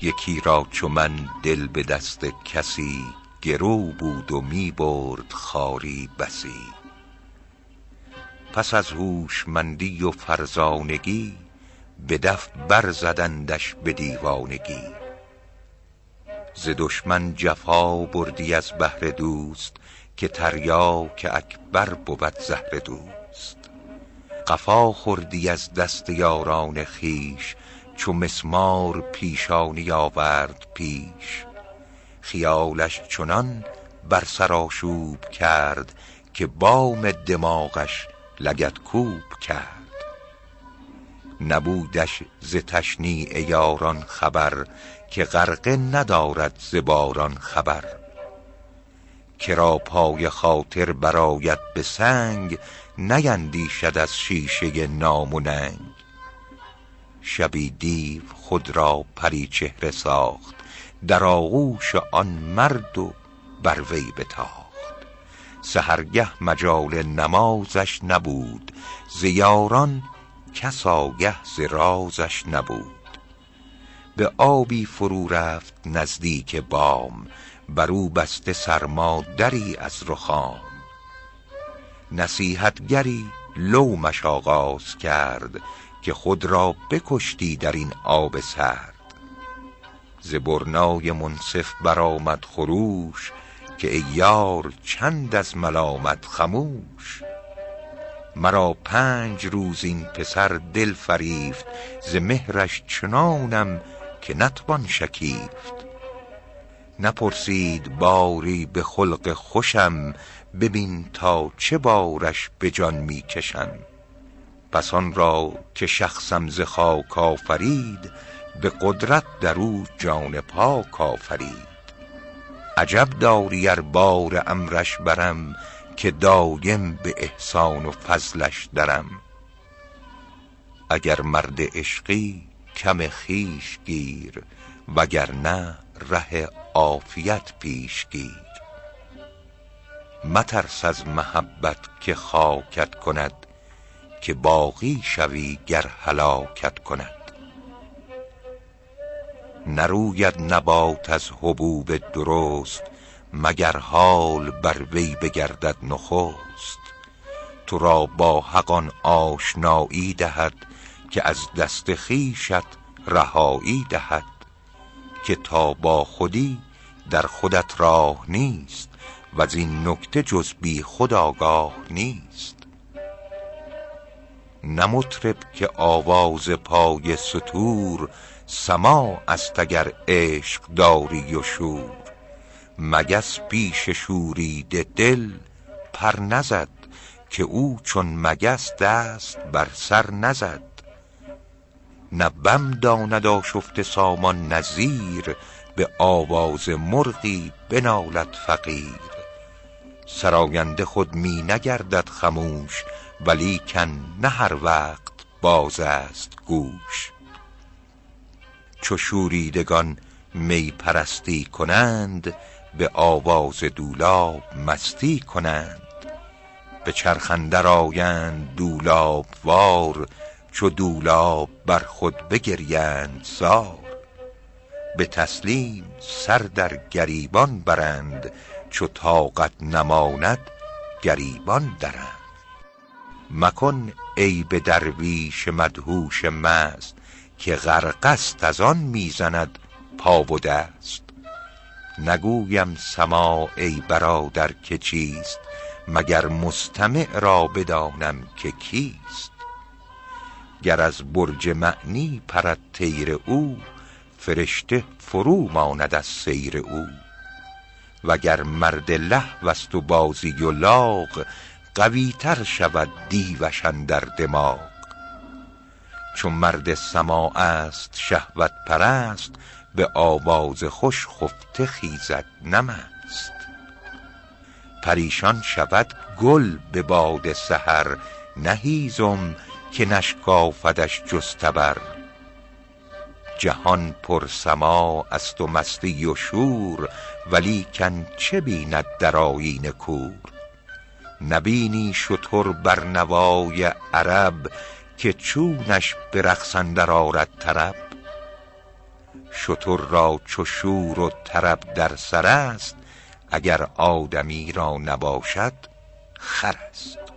یکی را چو من دل به دست کسی گرو بود و می برد خواری بسی. پس از هوشمندی و فرزانگی به دف بر زدندش به دیوانگی. ز دشمن جفا بردی از بهر دوست که تریاک اکبر بود زهر دوست. قفا خوردی از دست یاران خویش چو مسمار پیشانی آورد پیش. خیالش چنان بر سر آشوب کرد که بام دماغش لگدکوب کرد. نبودش ز تشنیع یاران خبر که غرقه ندارد ز باران خبر. کرا پای خاطر برآید به سنگ نیندیشد از شیشه نام شبی دیو خود را پری چهره ساخت در آغوش آن مرد و بر وی بتاخت. سحرگه مجال نمازش نبود ز یاران کس آگه ز رازش نبود. به آبی فرو رفت نزدیک بام بر او بسته سرما دری از رخام. نصیحتگری لومش آغاز کرد که خود را بکشتی در این آب سرد. ز برنای منصف برآمد خروش که ای یار چند از ملامت خموش. مرا پنج روز این پسر دل فریفت ز مهرش چنانم که نتوان شکیفت. نپرسید باری به خلق خوشم ببین تا چه بارش به جان می کشم پس آن را که شخصم ز خاک آفرید به قدرت در او جان پاک آفرید. عجب داری ار بار امرش برم که دایم به احسان و فضلش درم. اگر مرد عشقی کم خویش گیر وگرنه ره عافیت پیش گیر. مترس از محبت که خاکت کند که باقی شوی گر هلاکت کند. نروید نبات از حبوب درست مگر حال بر وی بگردد نخست. تو را با حق آن آشنایی دهد که از دست خویشت رهایی دهد که تا با خودی در خودت راه نیست وزین نکته جز بی خود آگاه نیست. نه مطرب که آواز پای ستور سماع است اگر عشق داری و شور. مگس پیش شوریده دل پر نزد که او چون مگس دست بر سر نزد. نه بم داند آشفته سامان نه زیر به آواز مرغی بنالد فقیر. سراینده خود می نگردد خموش ولیکن نه هر وقت باز است گوش. چو شوریدگان می پرستی کنند به آواز دولاب مستی کنند. به چرخ اندر آیند دولاب وار چو دولاب بر خود بگریند زار به تسلیم سر در گریبان برند چو طاقت نماند گریبان درند. مکن عیب درویش مدهوش مست که غرق است از آن می زند پا و دست. نگویم سماع ای برادر که چیست مگر مستمع را بدانم که کیست. گر از برج معنی پرد طیر او فرشته فرو ماند از سیر او. وگر مرد لهوست و بازی و لاغ قوی تر شود دیوش اندر دماغ. چو مرد سماع است شهوت پرست به آواز خوش خفته خیزد نه مست پریشان شود گل به باد سحر نه هیزم که نشکافدش جز تبر. جهان پر سماع است و مستی و شور ولیکن چه بیند در آیین کور؟ نبینی شتر بر نوای عرب که چونش به رقص اندر آرد طرب؟ شتر را چو شور و طرب در سر است اگر آدمی را نباشد خر است.